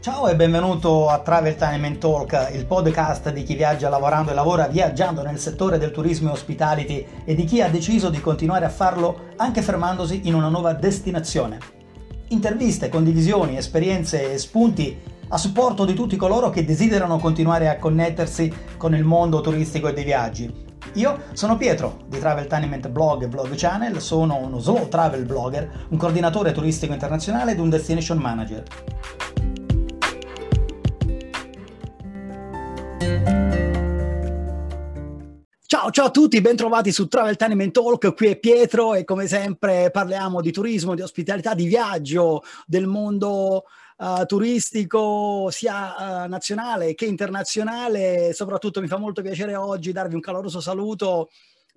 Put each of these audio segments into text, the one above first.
Ciao e benvenuto a Travel Time and Talk, il podcast di chi viaggia lavorando e lavora viaggiando nel settore del turismo e hospitality e di chi ha deciso di continuare a farlo anche fermandosi in una nuova destinazione. Interviste, condivisioni, esperienze e spunti a supporto di tutti coloro che desiderano continuare a connettersi con il mondo turistico e dei viaggi. Io sono Pietro di Travel Tenement Blog e Blog Channel, sono uno slow travel blogger, un coordinatore turistico internazionale ed un destination manager. Ciao, ciao a tutti, bentrovati su Travel Time Talk, qui è Pietro e come sempre parliamo di turismo, di ospitalità, di viaggio, del mondo uh, turistico sia uh, nazionale che internazionale. Soprattutto mi fa molto piacere oggi darvi un caloroso saluto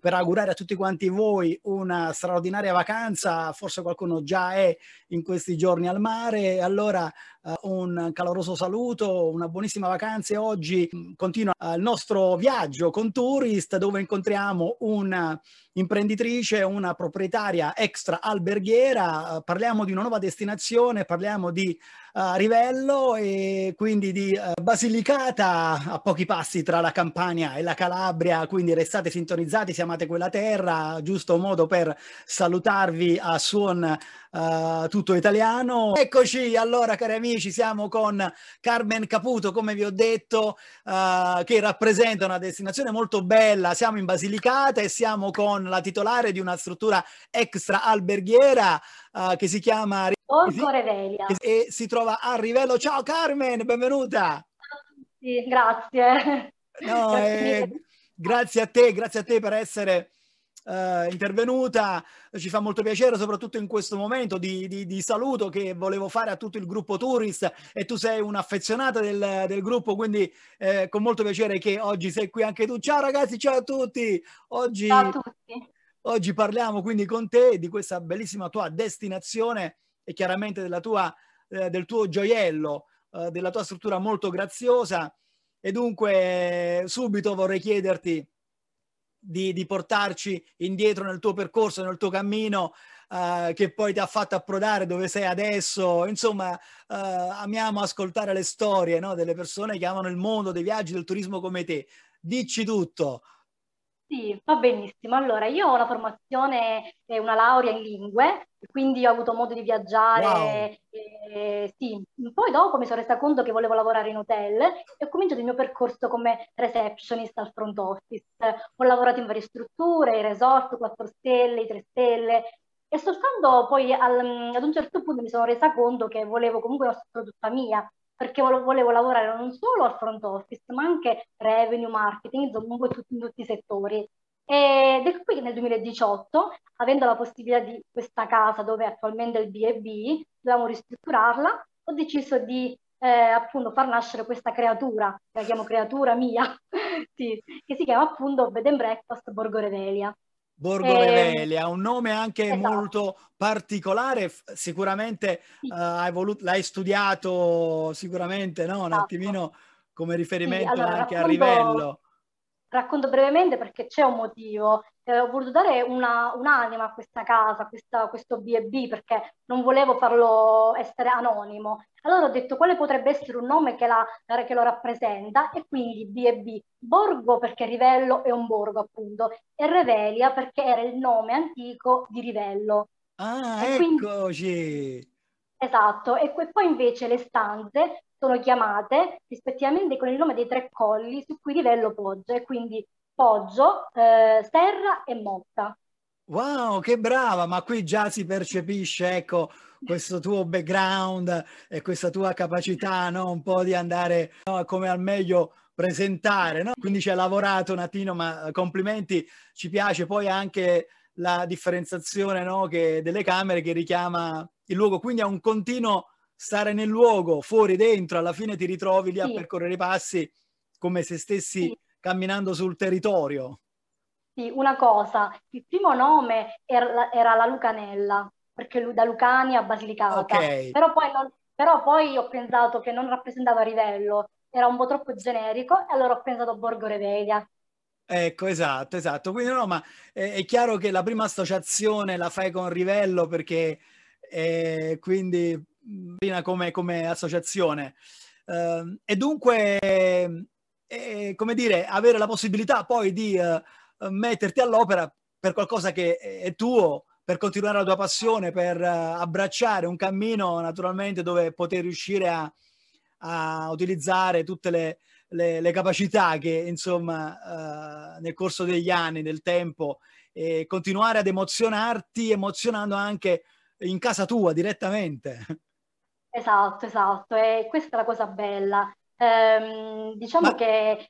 per augurare a tutti quanti voi una straordinaria vacanza, forse qualcuno già è in questi giorni al mare, allora uh, un caloroso saluto, una buonissima vacanza e oggi continua uh, il nostro viaggio con Tourist dove incontriamo una imprenditrice, una proprietaria extra alberghiera, uh, parliamo di una nuova destinazione, parliamo di Rivello e quindi di Basilicata a pochi passi tra la Campania e la Calabria, quindi restate sintonizzati, siamo amate quella terra, giusto modo per salutarvi a suon uh, tutto italiano. Eccoci allora cari amici, siamo con Carmen Caputo, come vi ho detto, uh, che rappresenta una destinazione molto bella. Siamo in Basilicata e siamo con la titolare di una struttura extra alberghiera uh, che si chiama Orco Revelia e si trova a Rivello. Ciao Carmen, benvenuta. Sì, grazie. No, eh, grazie a te, grazie a te per essere uh, intervenuta, ci fa molto piacere soprattutto in questo momento di, di, di, saluto che volevo fare a tutto il gruppo Tourist e tu sei un'affezionata del, del gruppo, quindi eh, con molto piacere che oggi sei qui anche tu. Ciao ragazzi, ciao a tutti! Oggi, ciao a tutti. Oggi parliamo quindi con te di questa bellissima tua destinazione e chiaramente della tua, eh, del tuo gioiello, eh, della tua struttura molto graziosa. E dunque subito vorrei chiederti di, di, portarci indietro nel tuo percorso, nel tuo cammino uh, che poi ti ha fatto approdare dove sei adesso. Insomma, uh, amiamo ascoltare le storie no? delle persone che amano il mondo dei viaggi, del turismo come te. Dici tutto. Sì, va benissimo. Allora, io ho una formazione e una laurea in lingue, quindi ho avuto modo di viaggiare. Wow. E, sì. Poi dopo mi sono resa conto che volevo lavorare in hotel e ho cominciato il mio percorso come receptionist al front office. Ho lavorato in varie strutture, i resort, 4 stelle, i 3 stelle e soltanto poi al, ad un certo punto mi sono resa conto che volevo comunque una struttura tutta mia, perché volevo lavorare non solo al front office, ma anche revenue, marketing, insomma, un po' tutti, in tutti i settori. Ed è qui che nel 2018, avendo la possibilità di questa casa dove attualmente è il B&B, dovevamo ristrutturarla, ho deciso di eh, appunto far nascere questa creatura, che la chiamo creatura mia, sì, che si chiama appunto Bed and Breakfast Borgo Revelia. Borgo eh, Revelia, un nome anche esatto. molto particolare, sicuramente sì. uh, hai voluto, l'hai studiato sicuramente, no? Un esatto. attimino come riferimento sì, allora, anche racconto, a Rivello. Racconto brevemente perché c'è un motivo. Eh, ho voluto dare una, un'anima a questa casa, a questo B&B, perché non volevo farlo essere anonimo. Allora ho detto quale potrebbe essere un nome che, la, che lo rappresenta e quindi B&B. Borgo perché Rivello è un borgo appunto e Revelia perché era il nome antico di Rivello. Ah, e eccoci! Quindi, esatto, e poi invece le stanze sono chiamate rispettivamente con il nome dei tre colli su cui Rivello poggia quindi Poggio, eh, Serra e Motta. Wow, che brava, ma qui già si percepisce, ecco, questo tuo background e questa tua capacità, no? Un po' di andare no? come al meglio presentare, no? Quindi ci hai lavorato un attimo, ma complimenti, ci piace poi anche la differenziazione, no? Che, delle camere che richiama il luogo, quindi è un continuo stare nel luogo, fuori, dentro, alla fine ti ritrovi lì sì. a percorrere i passi come se stessi sì. camminando sul territorio. Sì, una cosa, il primo nome era, era la Lucanella, perché da Lucania a Basilicata, okay. però, poi non, però poi ho pensato che non rappresentava Rivello, era un po' troppo generico e allora ho pensato a Borgo Revelia. Ecco, esatto, esatto. Quindi no, ma è, è, chiaro che la prima associazione la fai con Rivello perché eh, quindi come, come associazione. Uh, e dunque, eh, come dire, avere la possibilità poi di uh, metterti all'opera per qualcosa che è tuo, per continuare la tua passione, per uh, abbracciare un cammino naturalmente dove poter riuscire a, a utilizzare tutte le, le, le, capacità che insomma nel corso degli anni, del tempo, e continuare ad emozionarti, emozionando anche in casa tua direttamente. Esatto, esatto, e questa è la cosa bella. Ehm, diciamo Ma... che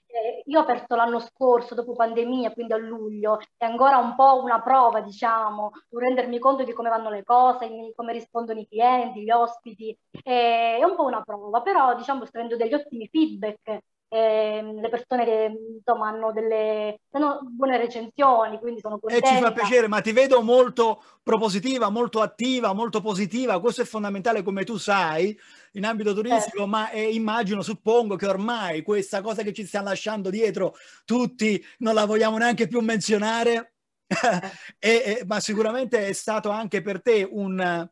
eh, io ho aperto l'anno scorso, dopo pandemia, quindi a luglio, è ancora un po' una prova, diciamo, per rendermi conto di come vanno le cose, come rispondono i clienti, gli ospiti, è un po' una prova, però diciamo sto avendo degli ottimi feedback eh, le persone che insomma hanno delle hanno buone recensioni, quindi sono contenta. E ci fa piacere, ma ti vedo molto propositiva, molto attiva, molto positiva, questo è fondamentale come tu sai in ambito turistico, eh. ma eh, immagino, suppongo che ormai questa cosa che ci stiamo lasciando dietro tutti non la vogliamo neanche più menzionare, e, ma sicuramente è stato anche per te un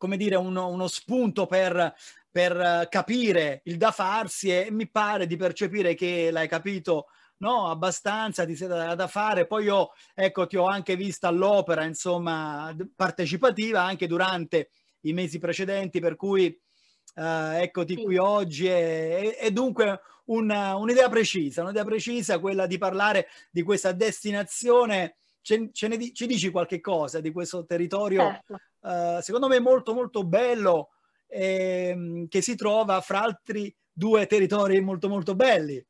come dire, uno, uno spunto per per eh, capire il da farsi e mi pare di percepire che l'hai capito no, abbastanza, ti sei da, da, fare. Poi io, ecco, ti ho anche vista all'opera, insomma, partecipativa anche durante i mesi precedenti, per cui eh, eccoti sì. qui oggi e, e dunque una, un'idea precisa, un'idea precisa, quella di parlare di questa destinazione. Ce, ce ne, ci dici qualche cosa di questo territorio, certo. eh, secondo me molto molto bello, ehm, che si trova fra altri due territori molto molto belli.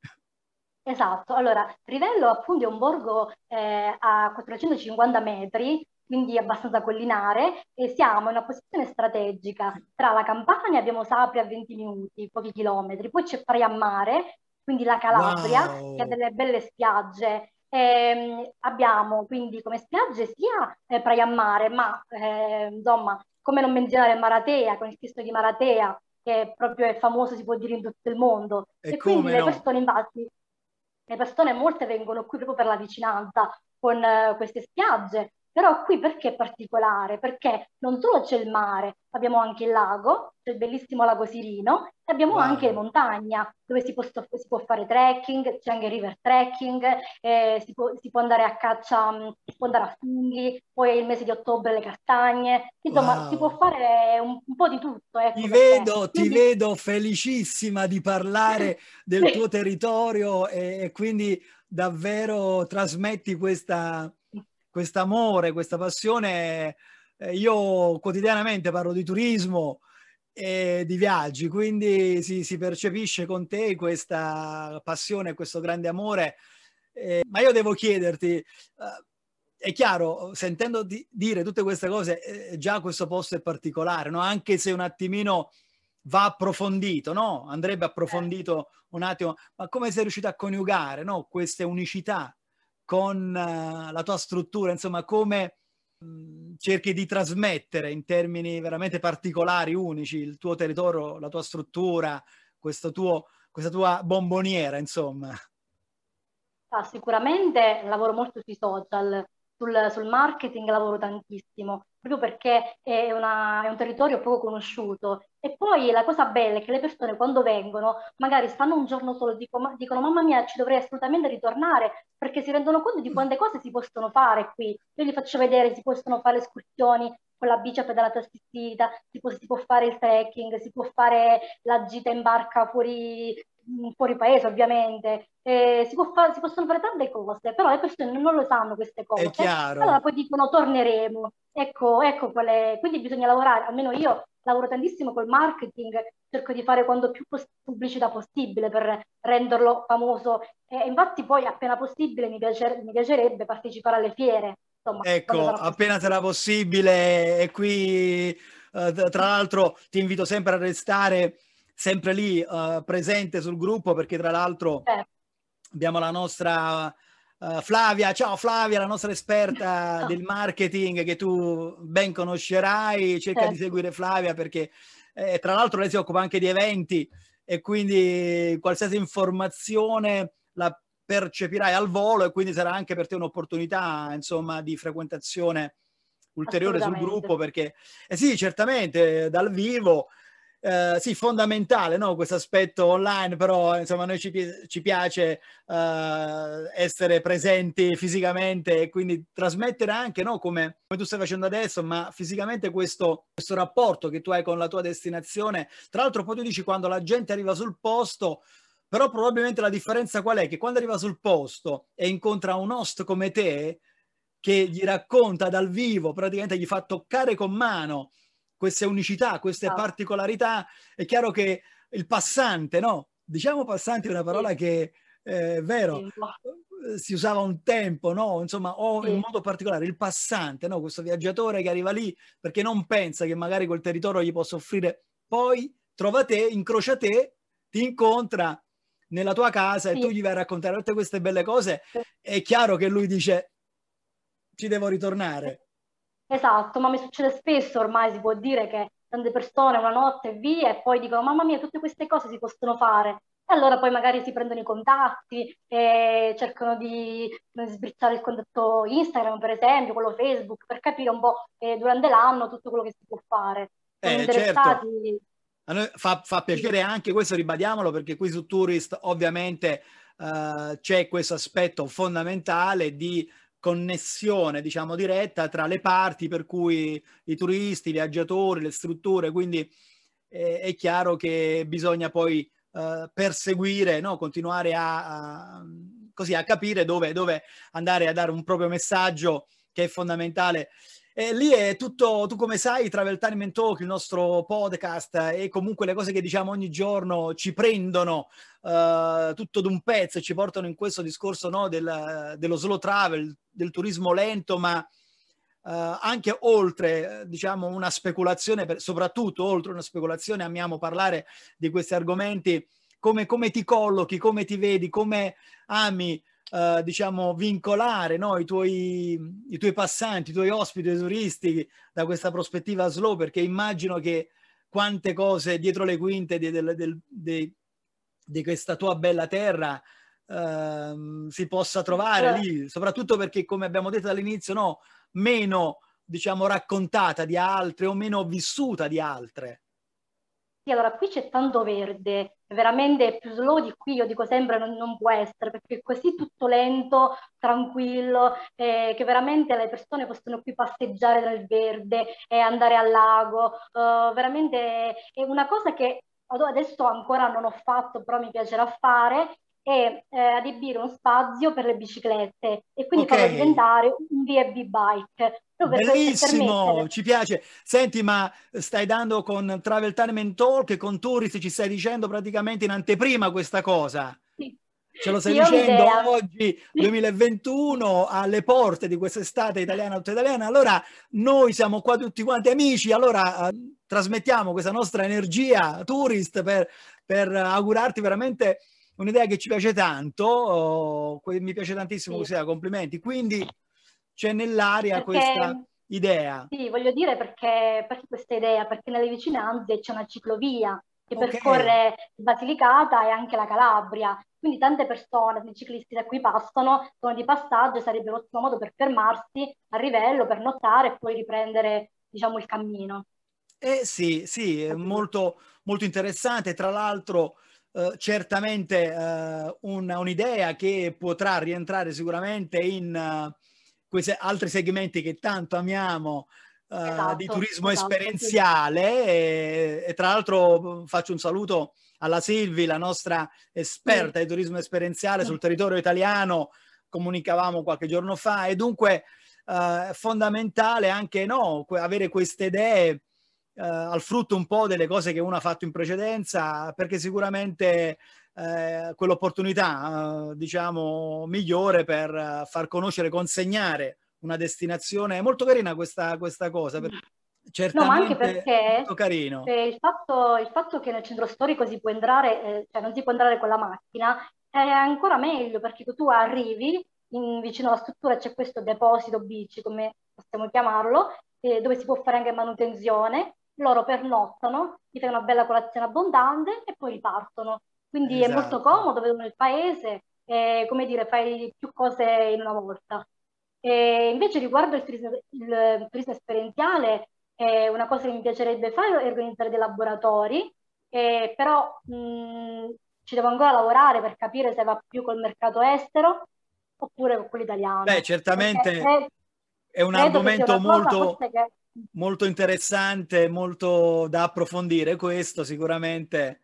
Esatto, allora Rivello appunto è un borgo eh, a 450 metri, quindi abbastanza collinare, e siamo in una posizione strategica. Tra la Campania abbiamo Sapri a 20 minuti, pochi chilometri, poi c'è Praia Mare, quindi la Calabria, wow. che ha delle belle spiagge. Eh, abbiamo quindi come spiagge sia eh, Praia Mare, ma eh, insomma come non menzionare Maratea, con il Cristo di Maratea, che proprio è famoso, si può dire, in tutto il mondo. E, e quindi no? le persone, infatti, le persone molte vengono qui proprio per la vicinanza con uh, queste spiagge, però qui perché è particolare? Perché non solo c'è il mare, abbiamo anche il lago, c'è il bellissimo lago Sirino, e abbiamo wow. anche montagna, dove si può, si può, fare trekking, c'è anche river trekking, eh, si, può, si, può, andare a caccia, mm, si può andare a funghi, poi il mese di ottobre le castagne, insomma wow. si può fare un, un po' di tutto. Ecco, ti, vedo, quindi... ti vedo felicissima di parlare del tuo territorio e, e quindi davvero trasmetti questa questo amore, questa passione. Eh, io quotidianamente parlo di turismo e di viaggi, quindi si, si percepisce con te questa passione, questo grande amore. Eh, ma io devo chiederti, eh, è chiaro, sentendo di dire tutte queste cose, eh, già questo posto è particolare, no? anche se un attimino va approfondito, no? andrebbe approfondito un attimo, ma come sei riuscito a coniugare no? queste unicità con uh, la tua struttura, insomma, come mm, cerchi di trasmettere in termini veramente particolari, unici, il tuo territorio, la tua struttura, tuo, questa tua bomboniera, insomma. Ah, sicuramente lavoro molto sui social, sul, sul marketing lavoro tantissimo proprio perché è, una, è, un territorio poco conosciuto. E poi la cosa bella è che le persone quando vengono, magari stanno un giorno solo, dicono, dicono mamma mia, ci dovrei assolutamente ritornare, perché si rendono conto di quante cose si possono fare qui. Io gli faccio vedere, si possono fare escursioni con la bici a pedalata assistita, si può, si può fare il trekking, si può fare la gita in barca fuori fuori paese ovviamente, eh, si, fa- si, possono fare tante cose, però le persone non lo sanno queste cose. È. Allora poi dicono torneremo. Ecco, ecco quale... Quindi bisogna lavorare, almeno io lavoro tantissimo col marketing, cerco di fare quanto più poss- pubblicità possibile per renderlo famoso e infatti poi appena possibile mi, piacer- mi piacerebbe partecipare alle fiere. Insomma, ecco, appena sarà possibile e qui uh, tra l'altro ti invito sempre a restare sempre lì uh, presente sul gruppo perché tra l'altro eh. abbiamo la nostra uh, Flavia, ciao Flavia, la nostra esperta del marketing che tu ben conoscerai, cerca eh. di seguire Flavia perché eh, tra l'altro lei si occupa anche di eventi e quindi qualsiasi informazione la percepirai al volo e quindi sarà anche per te un'opportunità insomma di frequentazione ulteriore sul gruppo perché, eh sì, certamente dal vivo eh, sì, fondamentale no? questo aspetto online, però insomma a noi ci, ci piace eh, essere presenti fisicamente e quindi trasmettere anche no? come, come, tu stai facendo adesso, ma fisicamente questo, questo rapporto che tu hai con la tua destinazione. Tra l'altro poi tu dici quando la gente arriva sul posto, però probabilmente la differenza qual è? Che quando arriva sul posto e incontra un host come te, che gli racconta dal vivo, praticamente gli fa toccare con mano queste unicità, queste ah. particolarità, è chiaro che il passante, no? Diciamo passante è una parola sì. che eh, è vero, sì. si usava un tempo, no? Insomma, o sì. in modo particolare il passante, no? Questo viaggiatore che arriva lì perché non pensa che magari quel territorio gli possa offrire, poi trova te, incrocia te, ti incontra nella tua casa e tu gli vai a raccontare tutte queste belle cose, è chiaro che lui dice ci devo ritornare. Esatto, ma mi succede spesso ormai, si può dire che tante persone una notte via e poi dicono mamma mia, tutte queste cose si possono fare. E allora poi magari si prendono i contatti e cercano di sbrizzare il contatto Instagram, per esempio, quello Facebook, per capire un po' eh, durante l'anno tutto quello che si può fare. Sono eh, interessati. Certo. A noi fa, fa, piacere anche questo, ribadiamolo, perché qui su Tourist ovviamente uh, c'è questo aspetto fondamentale di connessione, diciamo, diretta tra le parti, per cui i turisti, i viaggiatori, le strutture, quindi eh, è chiaro che bisogna poi eh, perseguire, no? continuare a, a, così, a capire dove, dove andare a dare un proprio messaggio che è fondamentale e lì è tutto, tu come sai, Travel Time Talk, il nostro podcast e comunque le cose che diciamo ogni giorno ci prendono uh, tutto d'un pezzo e ci portano in questo discorso no, del, dello slow travel, del turismo lento, ma uh, anche oltre, diciamo, una speculazione, per, soprattutto oltre una speculazione, amiamo parlare di questi argomenti, come, come ti collochi, come ti vedi, come ami Uh, diciamo, vincolare no? I, tuoi, i, tuoi, passanti, i tuoi ospiti, i tuoi turisti da questa prospettiva slow, perché immagino che quante cose dietro le quinte di, di, di, di questa tua bella terra uh, si possa trovare lì, soprattutto perché, come abbiamo detto dall'inizio, no? meno diciamo raccontata di altre o meno vissuta di altre. Allora qui c'è tanto verde, veramente più slow di qui, io dico sempre non, non può essere, perché è così tutto lento, tranquillo, eh, che veramente le persone possono qui passeggiare nel verde e andare al lago, uh, veramente è una cosa che adesso ancora non ho fatto, però mi piacerà fare, e eh, adibire uno spazio per le biciclette e quindi okay. farlo diventare un B&B bike. Bellissimo, ci piace. Senti, ma stai dando con Travel Time Talk e con Tourist, ci stai dicendo praticamente in anteprima questa cosa? Sì. Ce lo stai Io dicendo oggi, 2021, alle porte di quest'estate italiana tutta italiana. Allora, noi siamo qua tutti quanti amici, allora eh, trasmettiamo questa nostra energia tourist per, per augurarti veramente un'idea che ci piace tanto, oh, mi piace tantissimo sì. complimenti, quindi c'è nell'aria perché, questa idea. Sì, voglio dire perché, perché questa idea, perché nelle vicinanze c'è una ciclovia che okay. percorre Basilicata e anche la Calabria, quindi tante persone, i ciclisti da qui passano, sono di passaggio, sarebbe un ottimo modo per fermarsi a Rivello, per nottare e poi riprendere diciamo il cammino. Eh sì, sì, è molto, molto interessante, tra l'altro Uh, certamente uh, un, un'idea che potrà rientrare sicuramente in uh, questi altri segmenti che tanto amiamo esatto, di turismo esatto, esperienziale sì. e, e, tra l'altro faccio un saluto alla Silvi, la nostra esperta sì. di turismo esperienziale sul territorio italiano, comunicavamo qualche giorno fa e dunque è fondamentale anche no, avere queste idee eh, al frutto un po' delle cose che uno ha fatto in precedenza, perché sicuramente eh, quell'opportunità, eh, diciamo, migliore per far conoscere, consegnare una destinazione. È molto carina questa, questa cosa. Per... Certamente no, ma anche perché. Eh, il, fatto, il, fatto, che nel centro storico si può entrare, eh, cioè non si può entrare con la macchina, è ancora meglio perché tu arrivi in, vicino alla struttura c'è questo deposito bici, come possiamo chiamarlo, eh, dove si può fare anche manutenzione loro pernottano, ti fai una bella colazione abbondante e poi ripartono. Quindi esatto. è molto esatto. comodo, vedono il paese e, come dire, fai più cose in una volta. E invece riguardo il turismo, il turismo esperienziale, eh, una cosa che mi piacerebbe fare è organizzare dei laboratori, eh, però mh, ci devo ancora lavorare per capire se va più col mercato estero oppure con quello italiano. Beh, certamente Perché, è un argomento molto, che... molto interessante, molto da approfondire questo sicuramente.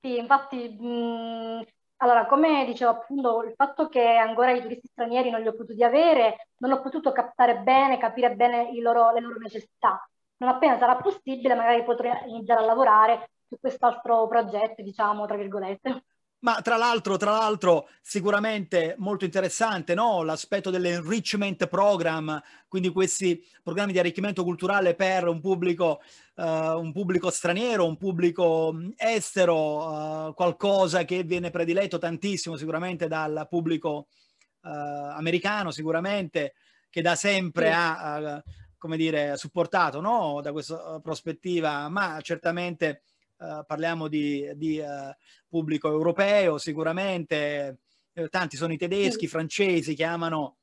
Sì, infatti, mh, allora, come dicevo appunto, il fatto che ancora i turisti stranieri non li ho potuti avere, non ho potuto captare bene, capire bene loro, le loro necessità. Non appena sarà possibile, magari potrò iniziare a lavorare su quest'altro progetto, diciamo, tra virgolette. Ma tra l'altro, tra l'altro, sicuramente molto interessante no? l'aspetto dell'enrichment program, quindi questi programmi di arricchimento culturale per un pubblico, uh, un pubblico straniero, un pubblico estero, uh, qualcosa che viene prediletto tantissimo sicuramente dal pubblico uh, americano, sicuramente, che da sempre ha, come dire, supportato no? da questa prospettiva, ma certamente Uh, parliamo di, di uh, pubblico europeo sicuramente, eh, tanti sono i tedeschi, i francesi che amano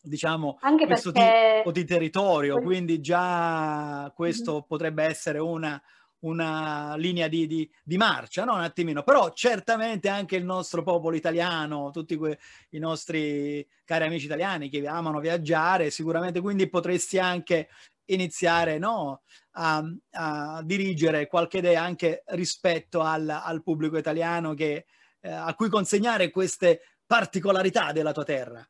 diciamo Anche questo tipo di territorio, quindi già questo mm-hmm. potrebbe essere una, una linea di, di, di, marcia, no? un attimino, però certamente anche il nostro popolo italiano, tutti que- i nostri cari amici italiani che amano viaggiare, sicuramente quindi potresti anche iniziare no? a, a, dirigere qualche idea anche rispetto al, al pubblico italiano che, eh, a cui consegnare queste particolarità della tua terra.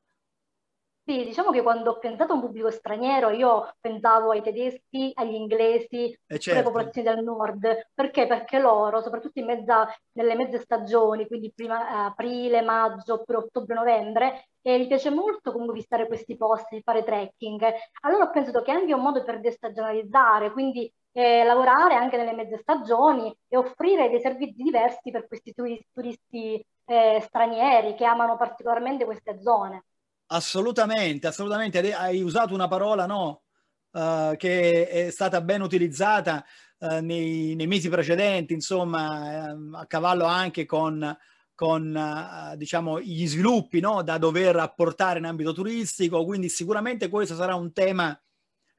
Sì, diciamo che quando ho pensato a un pubblico straniero io pensavo ai tedeschi, agli inglesi, eh certo. alle popolazioni del nord. Perché? Perché loro, soprattutto in mezza, nelle mezze stagioni, quindi prima, eh, aprile, maggio, oppure ottobre, novembre, e gli piace molto comunque visitare questi posti, fare trekking. Allora ho pensato che è anche un modo per destagionalizzare, quindi eh, lavorare anche nelle mezze stagioni e offrire dei servizi diversi per questi turisti eh, stranieri che amano particolarmente queste zone. Assolutamente, assolutamente. Hai usato una parola, no? Uh, che è stata ben utilizzata uh, nei, nei, mesi precedenti, insomma, uh, a cavallo anche con, con eh, diciamo, gli sviluppi no? da dover apportare in ambito turistico. Quindi sicuramente questo sarà un tema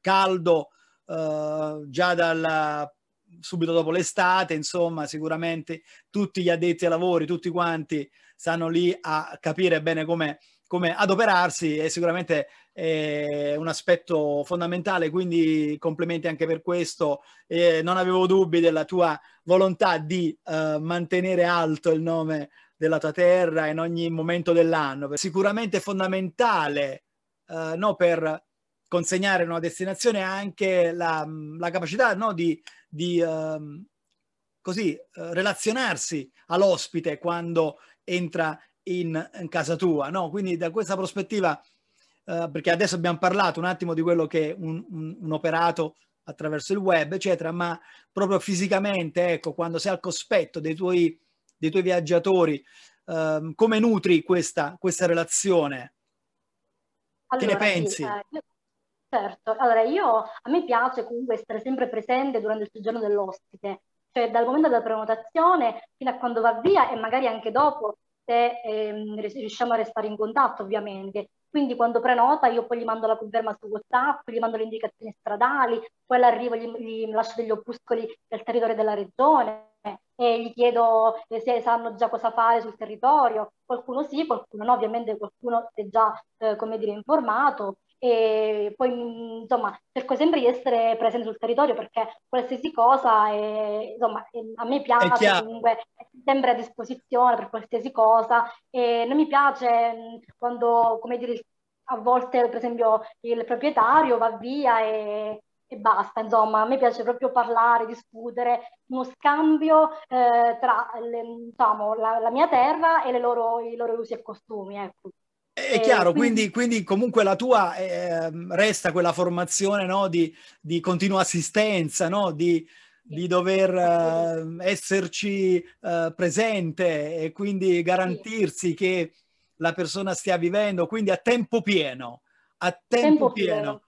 caldo già dal, subito dopo l'estate, insomma, sicuramente tutti gli addetti ai lavori, tutti quanti stanno lì a capire bene come come adoperarsi è sicuramente eh, un aspetto fondamentale, quindi complimenti anche per questo. Eh, non avevo dubbi della tua volontà di eh, mantenere alto il nome della tua terra in ogni momento dell'anno. Sicuramente fondamentale eh, no, per consegnare una destinazione anche la, la capacità no, di, di ehm, così, eh, relazionarsi all'ospite quando entra in, in casa tua, no? Quindi da questa prospettiva, eh, perché adesso abbiamo parlato un attimo di quello che è un, un, un, operato attraverso il web, eccetera, ma proprio fisicamente, ecco, quando sei al cospetto dei tuoi, dei tuoi viaggiatori, eh, come nutri questa, questa relazione? Allora, che ne pensi? Sì, eh, certo, allora io, a me piace comunque essere sempre presente durante il soggiorno dell'ospite, cioè dal momento della prenotazione fino a quando va via e magari anche dopo se ehm, riusciamo a restare in contatto ovviamente. Quindi quando prenota io poi gli mando la conferma su WhatsApp, gli mando le indicazioni stradali, poi all'arrivo gli, gli lascio degli opuscoli del territorio della regione e gli chiedo eh, se sanno già cosa fare sul territorio. Qualcuno sì, qualcuno no, ovviamente qualcuno è già, eh, come dire, informato e poi insomma cerco sempre di essere presente sul territorio perché qualsiasi cosa è, insomma, a me piace comunque sempre a disposizione per qualsiasi cosa. E non mi piace quando come dire a volte per esempio il proprietario va via e, e basta. Insomma a me piace proprio parlare discutere uno scambio eh, tra le, diciamo, la, la, mia terra e loro, i loro usi e costumi ecco è chiaro, quindi, quindi, comunque la tua eh, resta quella formazione no, di, di, continua assistenza, no? di, di, dover eh, esserci eh, presente e quindi garantirsi che la persona stia vivendo, quindi a tempo pieno, a tempo, tempo pieno. pieno.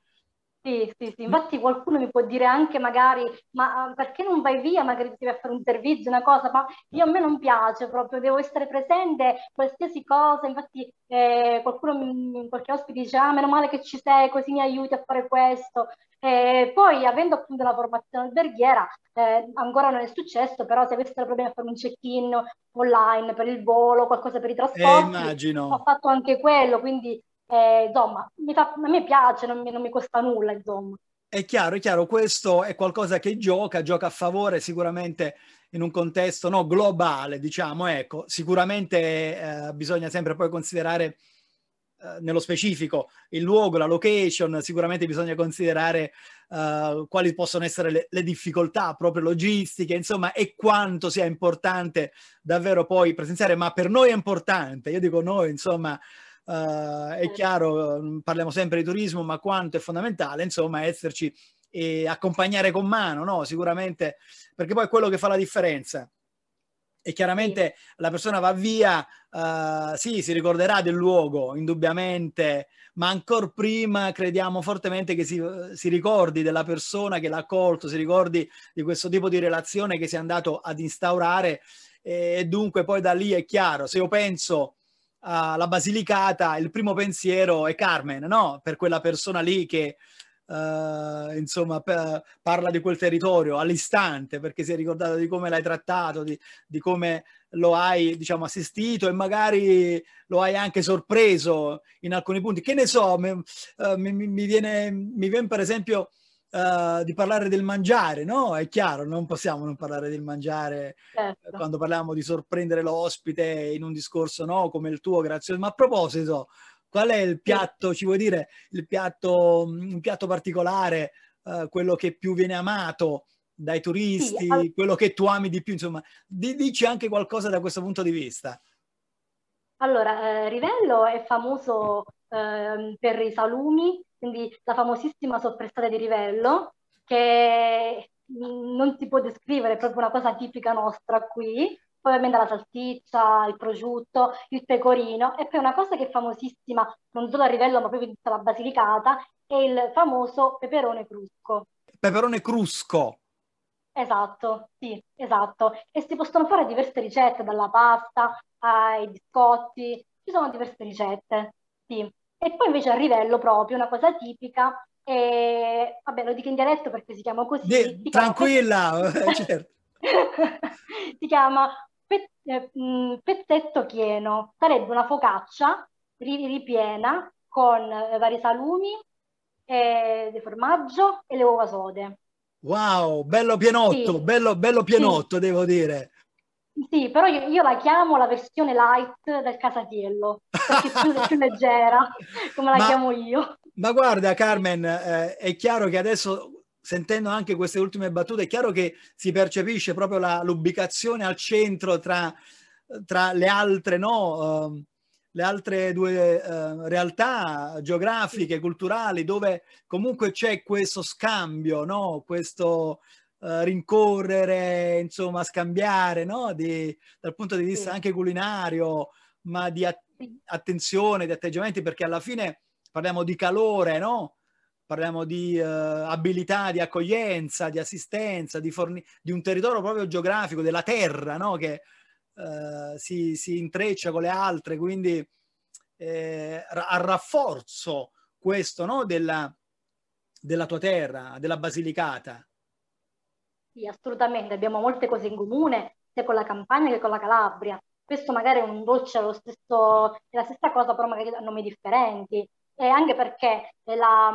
Sì, sì, sì, infatti qualcuno mi può dire anche magari, ma ah, perché non vai via, magari ti devi fare un servizio, una cosa, ma io a me non piace proprio, devo essere presente, qualsiasi cosa, infatti eh, qualcuno, qualche ospite dice, ah, meno male che ci sei, così mi aiuti a fare questo. E poi, avendo appunto la formazione alberghiera, eh, ancora non è successo, però se avessero problemi a fare un check-in online per il volo, qualcosa per i trasporti, eh, ho fatto anche quello, quindi eh, insomma, fa, a me piace, non mi, non mi costa nulla, insomma. È chiaro, è chiaro, questo è qualcosa che gioca, gioca a favore sicuramente in un contesto no, globale, diciamo, ecco, sicuramente eh, bisogna sempre poi considerare eh, nello specifico il luogo, la location, sicuramente bisogna considerare eh, quali possono essere le, le, difficoltà proprio logistiche, insomma, e quanto sia importante davvero poi presenziare, ma per noi è importante, io dico noi, insomma, Uh, è chiaro, mm, parliamo sempre di turismo, ma quanto è fondamentale, insomma, esserci e accompagnare con mano, no? Sicuramente, perché poi è quello che fa la differenza. E chiaramente sì. la persona va via, uh, sì, si ricorderà del luogo, indubbiamente, ma ancora prima crediamo fortemente che si, si ricordi della persona che l'ha accolto, si ricordi di questo tipo di relazione che si è andato ad instaurare e, e dunque poi da lì è chiaro, se io penso alla Basilicata, il primo pensiero è Carmen, no? Per quella persona lì che uh, insomma p- parla di quel territorio all'istante perché si è ricordato di come l'hai trattato, di, di, come lo hai diciamo assistito e magari lo hai anche sorpreso in alcuni punti. Che ne so, mi, uh, mi, mi viene, mi viene per esempio uh, di parlare del mangiare, no? È chiaro, non possiamo non parlare del mangiare certo. quando parliamo di sorprendere l'ospite in un discorso, no? Come il tuo, grazie. Ma a proposito, qual è il piatto, ci vuoi dire, il piatto, un piatto particolare, uh, quello che più viene amato dai turisti, sì, all- quello che tu ami di più, insomma, dici anche qualcosa da questo punto di vista. Allora, eh, Rivello è famoso eh, per i salumi quindi la famosissima sorpressata di Rivello, che non si può descrivere, è proprio una cosa tipica nostra qui. Poi ovviamente la salsiccia, il prosciutto, il pecorino, e poi una cosa che è famosissima non solo a Rivello, ma proprio in tutta la Basilicata, è il famoso peperone crusco. Peperone crusco. Esatto, sì, esatto. E si possono fare diverse ricette, dalla pasta ai biscotti, ci sono diverse ricette, sì. E poi invece a Rivello proprio, una cosa tipica, e, vabbè lo dico in dialetto perché si chiama così. De, si tranquilla, chiama... certo. si chiama pe- eh, pezzetto pieno, sarebbe una focaccia ripiena con eh, vari salumi, eh, formaggio e le uova sode. Wow, bello pienotto, sì. bello, bello pienotto sì. devo dire. Sì, però io, io, la chiamo la versione light del casatiello, perché è più, più leggera, come la ma, chiamo io. Ma guarda Carmen, eh, è chiaro che adesso, sentendo anche queste ultime battute, è chiaro che si percepisce proprio la, l'ubicazione al centro tra, tra le altre, no? Uh, le altre due uh, realtà geografiche, culturali, dove comunque c'è questo scambio, no? questo uh, rincorrere, insomma, scambiare, no? Di, dal punto di vista sì. anche culinario, ma di at- attenzione, di atteggiamenti, perché alla fine parliamo di calore, no? Parliamo di uh, abilità, di accoglienza, di assistenza, di, forni- di, un territorio proprio geografico, della terra, no? Che uh, si, si, intreccia con le altre, quindi eh, a rafforzo questo, no? Della, della tua terra, della Basilicata. Sì, assolutamente, abbiamo molte cose in comune sia con la Campania che con la Calabria. Questo magari è un dolce lo stesso, è la stessa cosa, però magari a nomi differenti. E anche perché la,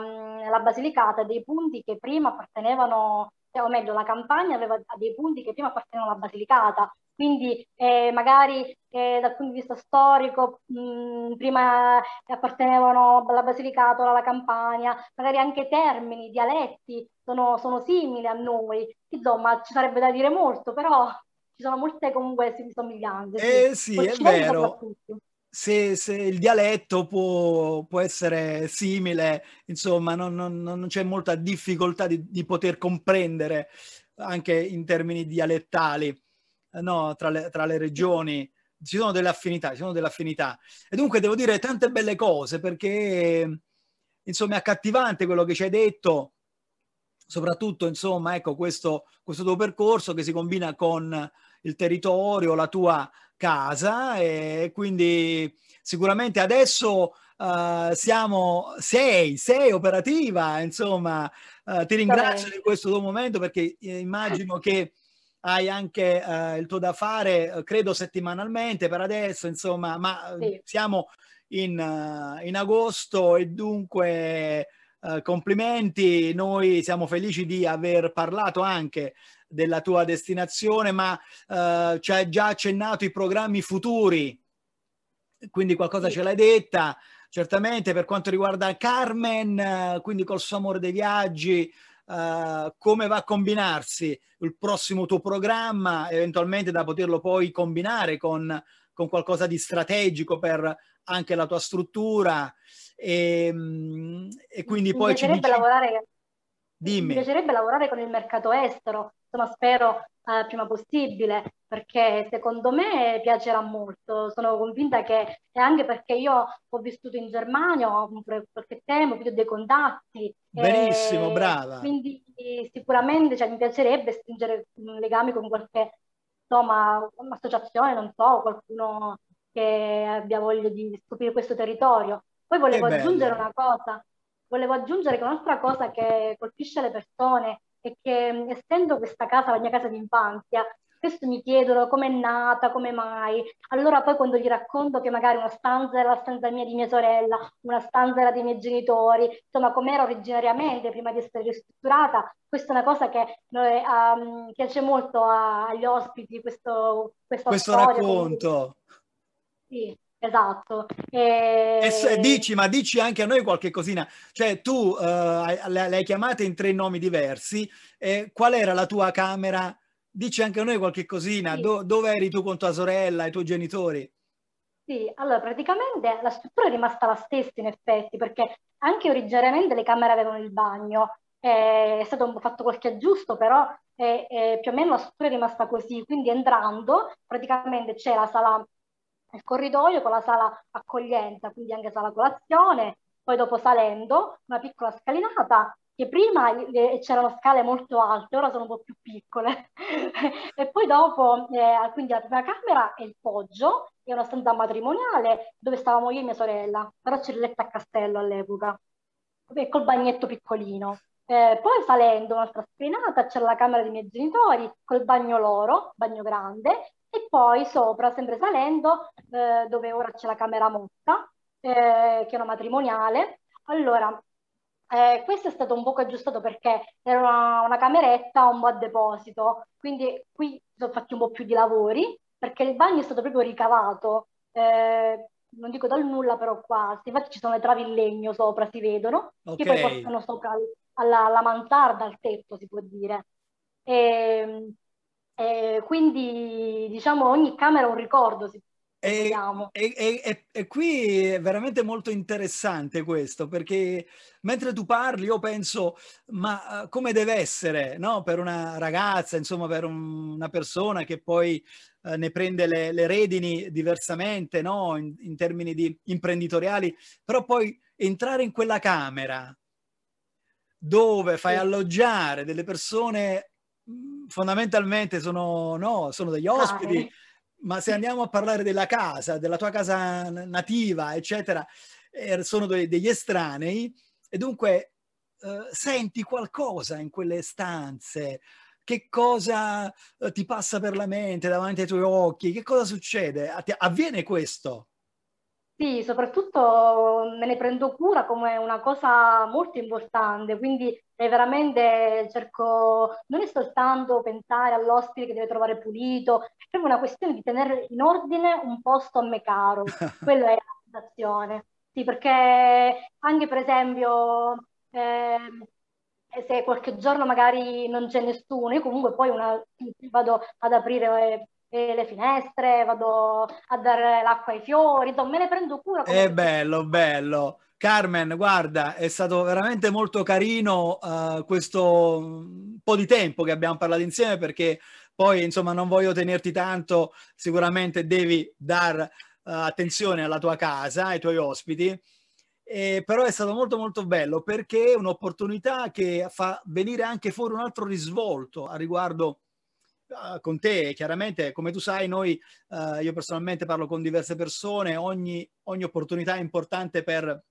la Basilicata ha dei punti che prima appartenevano, o meglio, la Campania aveva dei punti che prima appartenevano alla Basilicata, quindi eh, magari eh, dal punto di vista storico mh, prima appartenevano alla Basilicata, alla Campania, magari anche termini, dialetti sono, sono simili a noi, insomma ci sarebbe da dire molto, però ci sono molte comunque somiglianze. Eh sì, sì è vero. Se, se, il dialetto può, può, essere simile, insomma, non, non, non c'è molta difficoltà di, di, poter comprendere anche in termini dialettali no, tra, le, tra le regioni. Ci sono delle affinità, ci sono delle affinità. E dunque devo dire tante belle cose perché insomma, è accattivante quello che ci hai detto, soprattutto, insomma, ecco, questo, questo tuo percorso che si combina con il territorio, la tua casa e quindi sicuramente adesso uh, siamo, sei, sei operativa, insomma, uh, ti ringrazio di questo tuo momento perché eh, immagino che hai anche uh, il tuo da fare, credo settimanalmente per adesso, insomma, ma sì. siamo in, in, agosto e dunque complimenti, noi siamo felici di aver parlato anche della tua destinazione, ma ci hai già accennato i programmi futuri, quindi qualcosa sì. ce l'hai detta certamente per quanto riguarda Carmen, quindi col suo amore dei viaggi, uh, come va a combinarsi il prossimo tuo programma, eventualmente da poterlo poi combinare con, con qualcosa di strategico per anche la tua struttura e, ehm, e quindi poi ci dici... lavorare Dimmi. Mi piacerebbe lavorare con il mercato estero, insomma spero eh, prima possibile, perché secondo me piacerà molto. Sono convinta che, e anche perché io ho vissuto in Germania per qualche tempo, ho dei contatti. Benissimo, brava. Quindi sicuramente cioè, mi piacerebbe stringere legami con qualche insomma, associazione, non so, qualcuno che abbia voglia di scoprire questo territorio. Poi volevo aggiungere una cosa, volevo aggiungere che un'altra cosa che colpisce le persone è che essendo questa casa la mia casa di infanzia, spesso mi chiedono com'è nata, come mai. Allora poi quando gli racconto che magari una stanza era la stanza mia di mia sorella, una stanza era dei miei genitori, insomma com'era originariamente prima di essere ristrutturata, questa è una cosa che noi, um, piace molto a, agli ospiti, questo, questo storia, racconto. Comunque. Sì. Esatto. E... E dici, ma dici anche a noi qualche cosina. Cioè, tu uh, le, hai chiamate in tre nomi diversi. Eh, qual era la tua camera? Dici anche a noi qualche cosina. Sì. Do, dove eri tu con tua sorella e i tuoi genitori? Sì, allora praticamente la struttura è rimasta la stessa in effetti, perché anche originariamente le camere avevano il bagno. Eh, è stato fatto qualche aggiusto, però eh, eh, più o meno la struttura è rimasta così. Quindi entrando, praticamente c'è la sala il corridoio con la sala accoglienza, quindi anche sala colazione, poi dopo salendo una piccola scalinata che prima c'erano scale molto alte, ora sono un po' più piccole. e poi dopo, eh, quindi la prima camera è il poggio, è una stanza matrimoniale dove stavamo io e mia sorella, però c'era letta a castello all'epoca, col bagnetto piccolino. Eh, poi salendo un'altra scalinata c'era la camera dei miei genitori col bagno loro, bagno grande, e poi sopra, sempre salendo, eh, dove ora c'è la camera motta, eh, che è una matrimoniale. Allora, eh, questo è stato un poco aggiustato perché era una, una cameretta un po' a deposito, quindi qui sono fatti un po' più di lavori, perché il bagno è stato proprio ricavato, eh, non dico dal nulla, però quasi. Infatti ci sono le travi in legno sopra, si vedono, okay. che poi portano sopra alla, alla mansarda, al tetto, si può dire. E, ehm, e quindi diciamo ogni camera ha un ricordo, se e, e, e, e, qui è veramente molto interessante questo, perché mentre tu parli io penso, ma uh, come deve essere no? per una ragazza, insomma per un, una persona che poi uh, ne prende le, le redini diversamente no? in, in, termini di imprenditoriali, però poi entrare in quella camera dove fai alloggiare delle persone fondamentalmente sono, no, sono degli ospiti, ma se andiamo a parlare della casa, della tua casa nativa, eccetera, eh, sono de- degli estranei. E dunque eh, senti qualcosa in quelle stanze, che cosa eh, ti passa per la mente davanti ai tuoi occhi, che cosa succede? Avviene questo? Sì, soprattutto me ne prendo cura come una cosa molto importante, quindi veramente cerco, non è soltanto pensare all'ospite che deve trovare pulito, è proprio una questione di tenere in ordine un posto a me caro, quella è la sensazione. Sì, perché anche per esempio eh, se qualche giorno magari non c'è nessuno, io comunque poi una, vado ad aprire le finestre, vado a dare l'acqua ai fiori, insomma me ne prendo cura. È bello, bello. Carmen, guarda, è stato veramente molto carino uh, questo mm, po' di tempo che abbiamo parlato insieme perché poi insomma non voglio tenerti tanto, sicuramente devi dar uh, attenzione alla tua casa, ai tuoi ospiti eh, però è stato molto molto bello perché è un'opportunità che fa venire anche fuori un altro risvolto a riguardo con te. Chiaramente, come tu sai, noi, uh, io personalmente parlo con diverse persone, ogni, ogni opportunità è importante per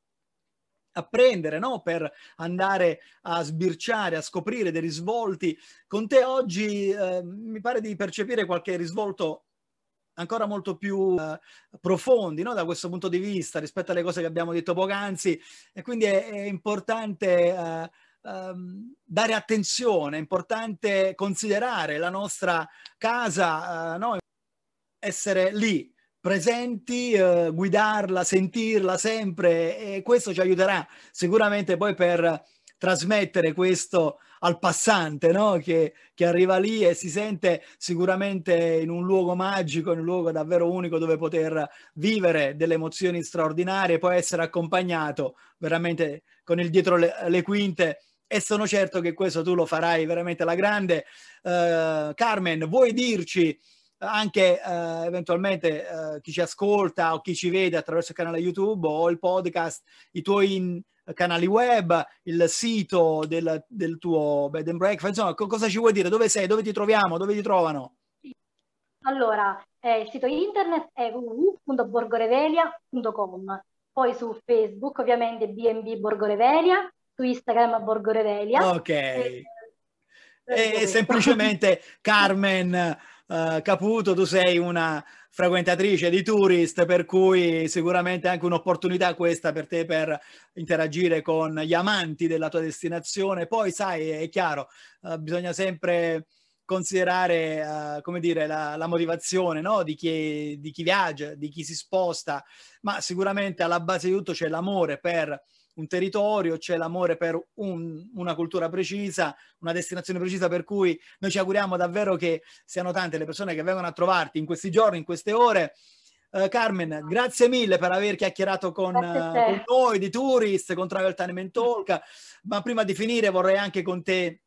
apprendere, no? per andare a sbirciare, a scoprire dei risvolti. Con te oggi eh, mi pare di percepire qualche risvolto ancora molto più eh, profondi no? da questo punto di vista rispetto alle cose che abbiamo detto poc'anzi e quindi è, è importante eh, ehm, dare attenzione, è importante considerare la nostra casa, eh, no? essere lì presenti, eh, guidarla, sentirla sempre e questo ci aiuterà sicuramente poi per trasmettere questo al passante no? che, che, arriva lì e si sente sicuramente in un luogo magico, in un luogo davvero unico dove poter vivere delle emozioni straordinarie, poi essere accompagnato veramente con il dietro le, le quinte e sono certo che questo tu lo farai veramente alla grande. Uh, Carmen, vuoi dirci anche uh, eventualmente uh, chi ci ascolta o chi ci vede attraverso il canale YouTube o il podcast, i tuoi in, canali web, il sito del, del tuo bed and breakfast, insomma, cosa ci vuoi dire? Dove sei? Dove ti troviamo? Dove ti trovano? Allora, eh, il sito internet è www.borgorevelia.com, poi su Facebook ovviamente BNB Borgorevelia, su Instagram Borgorevelia. Ok. E, e semplicemente Carmen uh, Caputo, tu sei una frequentatrice di Tourist, per cui sicuramente anche un'opportunità questa per te per interagire con gli amanti della tua destinazione. Poi, sai, è chiaro, uh, bisogna sempre considerare, uh, come dire, la, la motivazione no? di, chi, di chi viaggia, di chi si sposta, ma sicuramente alla base di tutto c'è l'amore per un territorio, c'è l'amore per un, una cultura precisa, una destinazione precisa, per cui noi ci auguriamo davvero che siano tante le persone che vengono a trovarti in questi giorni, in queste ore. Uh, Carmen, grazie mille per aver chiacchierato con, uh, con noi di Tourist, con Travel Time Talk, ma prima di finire vorrei anche con te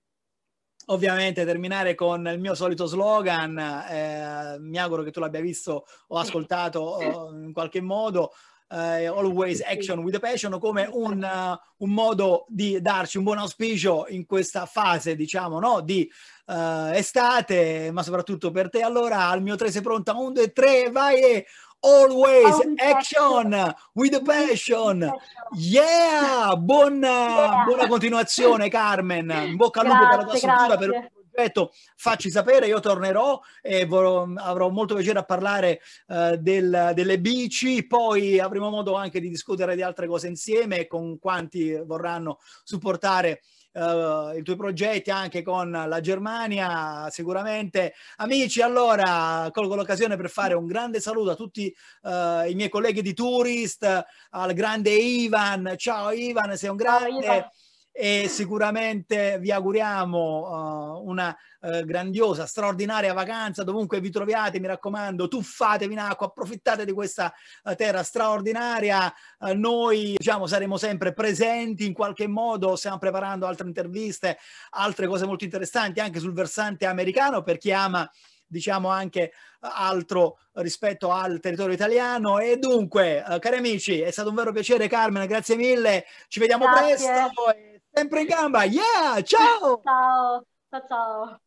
ovviamente terminare con il mio solito slogan, eh, mi auguro che tu l'abbia visto o ascoltato uh, in qualche modo, uh, always action with a passion come un, uh, un, modo di darci un buon auspicio in questa fase, diciamo, no? di uh, estate, ma soprattutto per te. Allora, al mio 3 sei pronta? 1, 2, 3, vai e always action with a passion. Yeah! Buona, buona continuazione, Carmen. In bocca al lupo per la tua struttura, per progetto, facci sapere, io tornerò e vorrò, avrò molto piacere a parlare uh, del, delle bici, poi avremo modo anche di discutere di altre cose insieme con quanti vorranno supportare Uh, i tuoi progetti anche con la Germania sicuramente. Amici allora colgo l'occasione per fare un grande saluto a tutti uh, i miei colleghi di Tourist al grande Ivan. Ciao Ivan sei un grande e sicuramente vi auguriamo uh, una uh, grandiosa, straordinaria vacanza dovunque vi troviate, mi raccomando, tuffatevi in acqua, approfittate di questa uh, terra straordinaria, noi diciamo saremo sempre presenti in qualche modo, stiamo preparando altre interviste, altre cose molto interessanti anche sul versante americano per chi ama diciamo anche altro rispetto al territorio italiano. E dunque cari amici è stato un vero piacere Carmen grazie mille. Ci vediamo grazie. presto sempre in gamba. Yeah, ciao! Ciao, ciao, ciao.